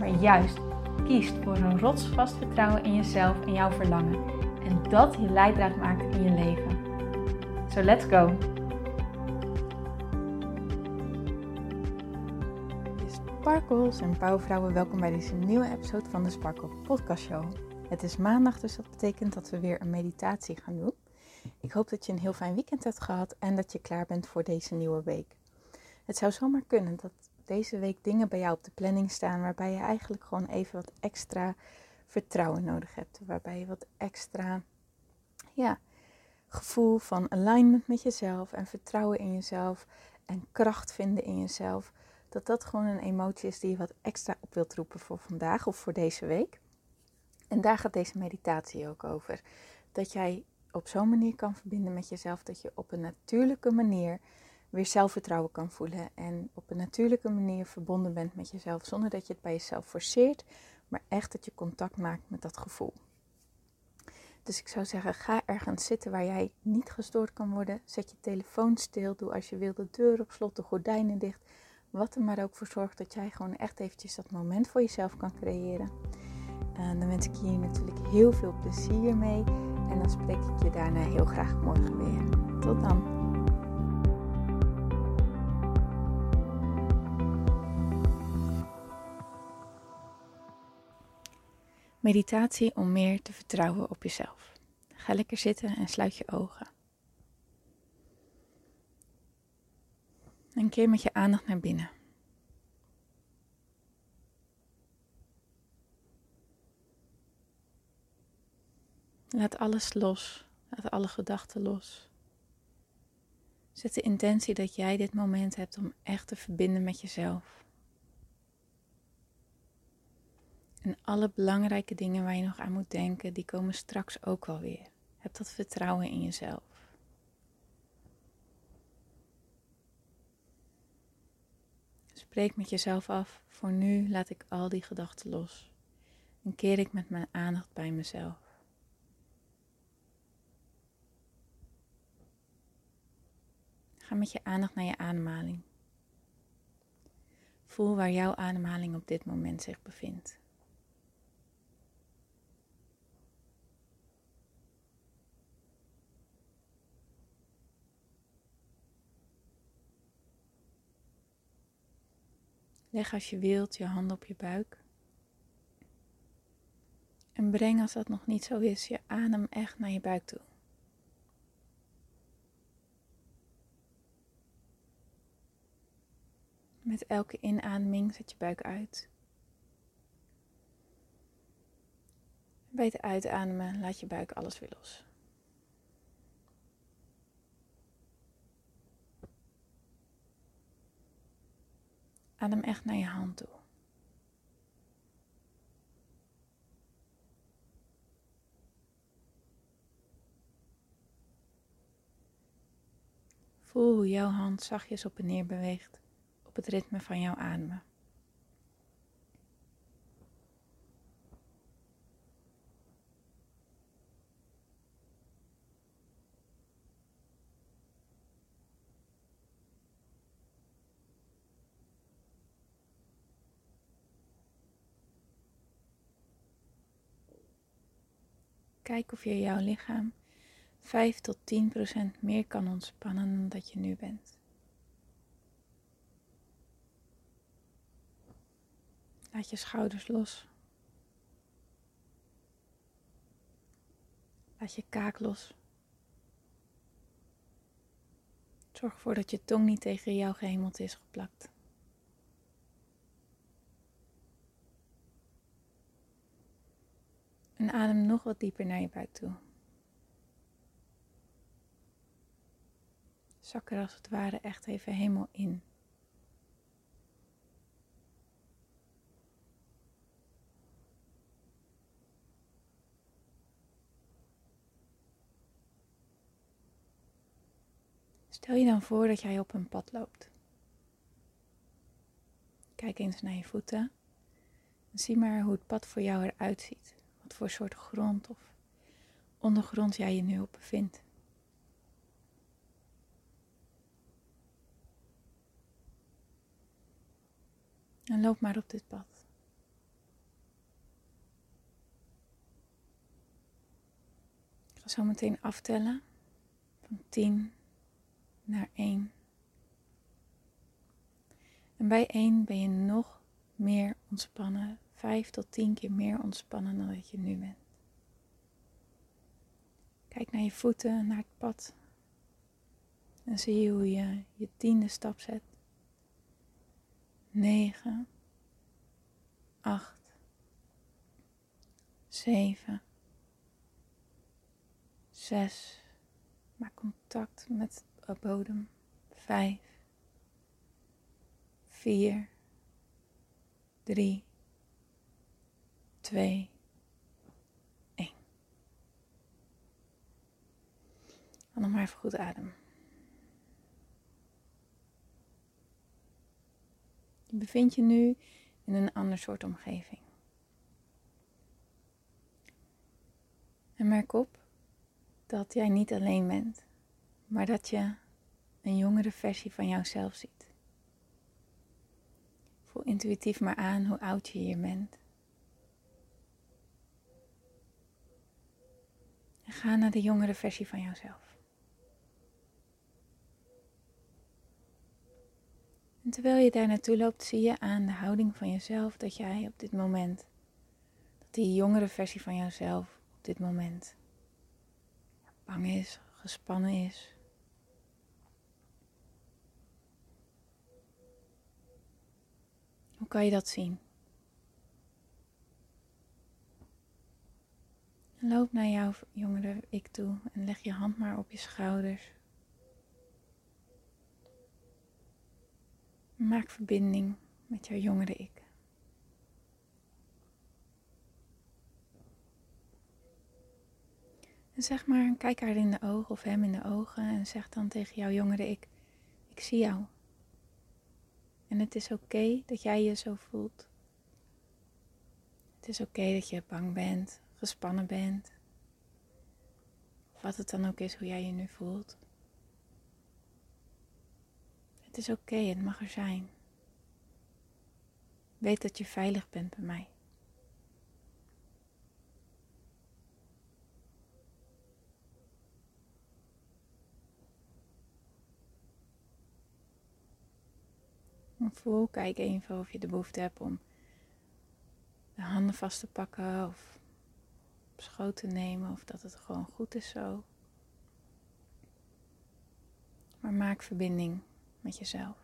maar juist kiest voor een rotsvast vertrouwen in jezelf en jouw verlangen. En dat je leidraad maakt in je leven. So let's go! Sparkles en bouwvrouwen, welkom bij deze nieuwe episode van de Sparkle Podcast Show. Het is maandag, dus dat betekent dat we weer een meditatie gaan doen. Ik hoop dat je een heel fijn weekend hebt gehad en dat je klaar bent voor deze nieuwe week. Het zou zomaar kunnen dat deze week dingen bij jou op de planning staan waarbij je eigenlijk gewoon even wat extra vertrouwen nodig hebt. Waarbij je wat extra ja, gevoel van alignment met jezelf en vertrouwen in jezelf en kracht vinden in jezelf. Dat dat gewoon een emotie is die je wat extra op wilt roepen voor vandaag of voor deze week. En daar gaat deze meditatie ook over. Dat jij op zo'n manier kan verbinden met jezelf dat je op een natuurlijke manier weer zelfvertrouwen kan voelen en op een natuurlijke manier verbonden bent met jezelf, zonder dat je het bij jezelf forceert, maar echt dat je contact maakt met dat gevoel. Dus ik zou zeggen, ga ergens zitten waar jij niet gestoord kan worden. Zet je telefoon stil, doe als je wil de deur op slot, de gordijnen dicht. Wat er maar ook voor zorgt dat jij gewoon echt eventjes dat moment voor jezelf kan creëren. En dan wens ik je hier natuurlijk heel veel plezier mee. En dan spreek ik je daarna heel graag morgen weer. Tot dan. Meditatie om meer te vertrouwen op jezelf. Ga lekker zitten en sluit je ogen. En keer met je aandacht naar binnen. Laat alles los. Laat alle gedachten los. Zet de intentie dat jij dit moment hebt om echt te verbinden met jezelf. En alle belangrijke dingen waar je nog aan moet denken, die komen straks ook wel weer. Heb dat vertrouwen in jezelf. Spreek met jezelf af, voor nu laat ik al die gedachten los en keer ik met mijn aandacht bij mezelf. Ga met je aandacht naar je ademhaling. Voel waar jouw ademhaling op dit moment zich bevindt. Leg als je wilt je handen op je buik. En breng als dat nog niet zo is, je adem echt naar je buik toe. Met elke inademing zet je buik uit. Bij het uitademen laat je buik alles weer los. Adem echt naar je hand toe. Voel hoe jouw hand zachtjes op en neer beweegt op het ritme van jouw ademen. Kijk of je jouw lichaam 5 tot 10 procent meer kan ontspannen dan dat je nu bent. Laat je schouders los. Laat je kaak los. Zorg ervoor dat je tong niet tegen jouw gehemelte is geplakt. En adem nog wat dieper naar je buik toe. Zak er als het ware echt even helemaal in. Stel je dan voor dat jij op een pad loopt. Kijk eens naar je voeten zie maar hoe het pad voor jou eruit ziet. Wat voor soort grond of ondergrond jij je nu op bevindt. En loop maar op dit pad. Ik ga zo meteen aftellen van 10 naar 1. En bij 1 ben je nog meer ontspannen, 5 tot 10 keer meer ontspannen dan dat je nu bent. Kijk naar je voeten, naar het pad. En zie hoe je je tiende stap zet. 9, 8, 7, 6. Maak contact met de bodem. 5, 4, 3, 2, 1. En nog maar even goed ademen. Je bevindt je nu in een ander soort omgeving. En merk op dat jij niet alleen bent, maar dat je een jongere versie van jouzelf ziet. Voel intuïtief maar aan hoe oud je hier bent. En ga naar de jongere versie van jouzelf. En terwijl je daar naartoe loopt, zie je aan de houding van jezelf dat jij op dit moment, dat die jongere versie van jouzelf op dit moment bang is, gespannen is. Hoe kan je dat zien? Loop naar jouw jongere ik toe en leg je hand maar op je schouders. Maak verbinding met jouw jongere ik. En zeg maar, kijk haar in de ogen of hem in de ogen en zeg dan tegen jouw jongere ik, ik zie jou. En het is oké dat jij je zo voelt. Het is oké dat je bang bent, gespannen bent. Wat het dan ook is hoe jij je nu voelt. Het is oké, het mag er zijn. Weet dat je veilig bent bij mij. voel, kijk even of je de behoefte hebt om de handen vast te pakken of op schoot te nemen of dat het gewoon goed is zo. Maar maak verbinding met jezelf.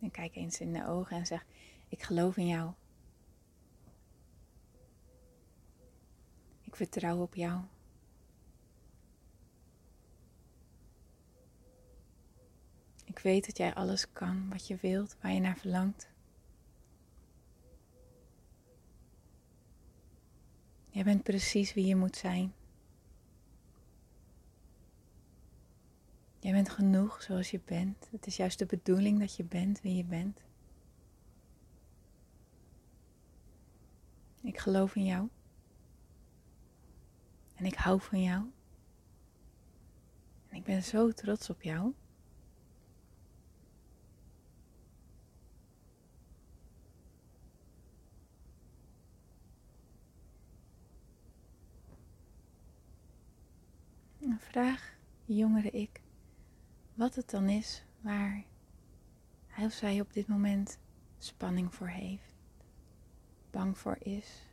En kijk eens in de ogen en zeg: Ik geloof in jou. Ik vertrouw op jou. Ik weet dat jij alles kan wat je wilt, waar je naar verlangt. Jij bent precies wie je moet zijn. Jij bent genoeg zoals je bent. Het is juist de bedoeling dat je bent wie je bent. Ik geloof in jou. En ik hou van jou. En ik ben zo trots op jou. En vraag jongere ik wat het dan is waar hij of zij op dit moment spanning voor heeft, bang voor is.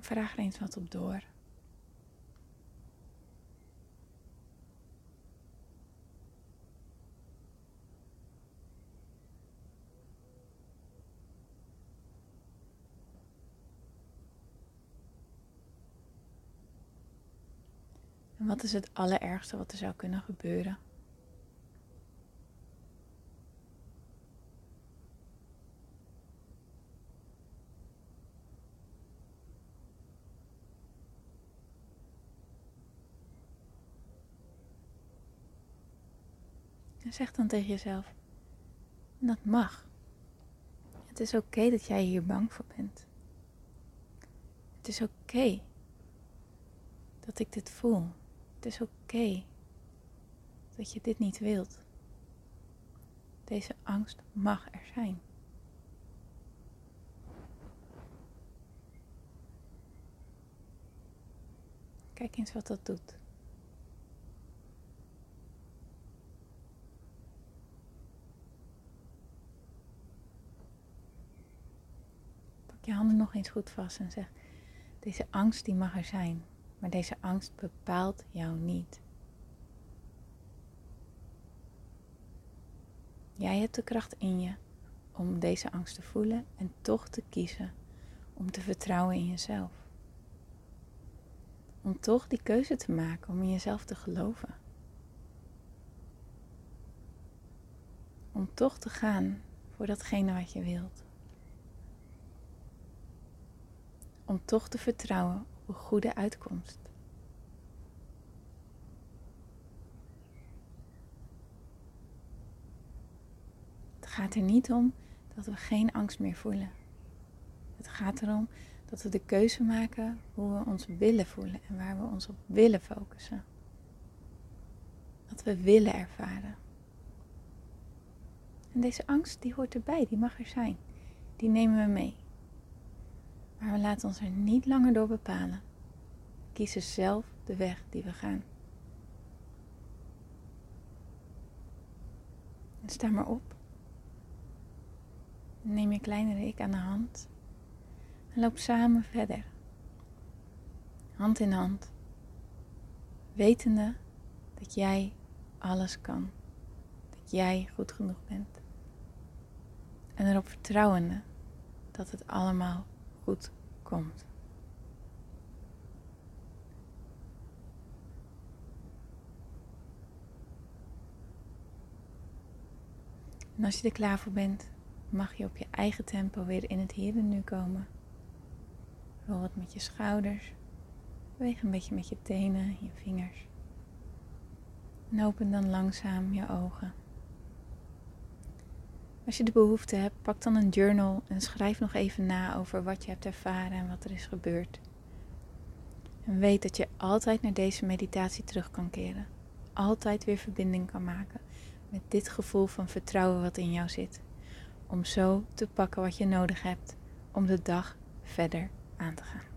Vraag er eens wat op door. Wat is het allerergste wat er zou kunnen gebeuren? En zeg dan tegen jezelf: dat mag. Het is oké dat jij hier bang voor bent. Het is oké dat ik dit voel. Het is oké dat je dit niet wilt. Deze angst mag er zijn. Kijk eens wat dat doet. Pak je handen nog eens goed vast en zeg: Deze angst die mag er zijn. Maar deze angst bepaalt jou niet. Jij hebt de kracht in je om deze angst te voelen en toch te kiezen om te vertrouwen in jezelf. Om toch die keuze te maken om in jezelf te geloven. Om toch te gaan voor datgene wat je wilt. Om toch te vertrouwen goede uitkomst. Het gaat er niet om dat we geen angst meer voelen. Het gaat erom dat we de keuze maken hoe we ons willen voelen en waar we ons op willen focussen. Wat we willen ervaren. En deze angst die hoort erbij, die mag er zijn. Die nemen we mee. Maar we laten ons er niet langer door bepalen. Kiezen zelf de weg die we gaan. En sta maar op. Neem je kleinere ik aan de hand. En loop samen verder. Hand in hand. Wetende dat jij alles kan. Dat jij goed genoeg bent. En erop vertrouwende dat het allemaal komt. En als je er klaar voor bent, mag je op je eigen tempo weer in het hier en nu komen. Rol wat met je schouders. Beweeg een beetje met je tenen, je vingers. En open dan langzaam je ogen. Als je de behoefte hebt, pak dan een journal en schrijf nog even na over wat je hebt ervaren en wat er is gebeurd. En weet dat je altijd naar deze meditatie terug kan keren. Altijd weer verbinding kan maken met dit gevoel van vertrouwen wat in jou zit. Om zo te pakken wat je nodig hebt om de dag verder aan te gaan.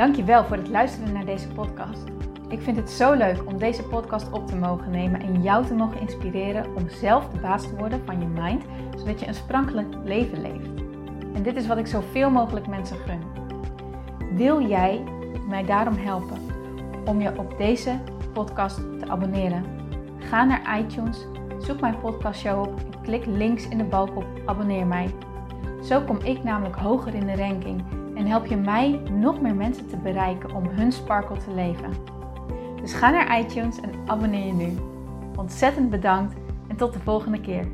Dankjewel voor het luisteren naar deze podcast. Ik vind het zo leuk om deze podcast op te mogen nemen en jou te mogen inspireren om zelf de baas te worden van je mind, zodat je een sprankelijk leven leeft. En dit is wat ik zoveel mogelijk mensen gun. Wil jij mij daarom helpen om je op deze podcast te abonneren? Ga naar iTunes, zoek mijn podcastshow op en klik links in de balk op abonneer mij. Zo kom ik namelijk hoger in de ranking en help je mij nog meer mensen te bereiken om hun sparkle te leven. Dus ga naar iTunes en abonneer je nu. Ontzettend bedankt en tot de volgende keer.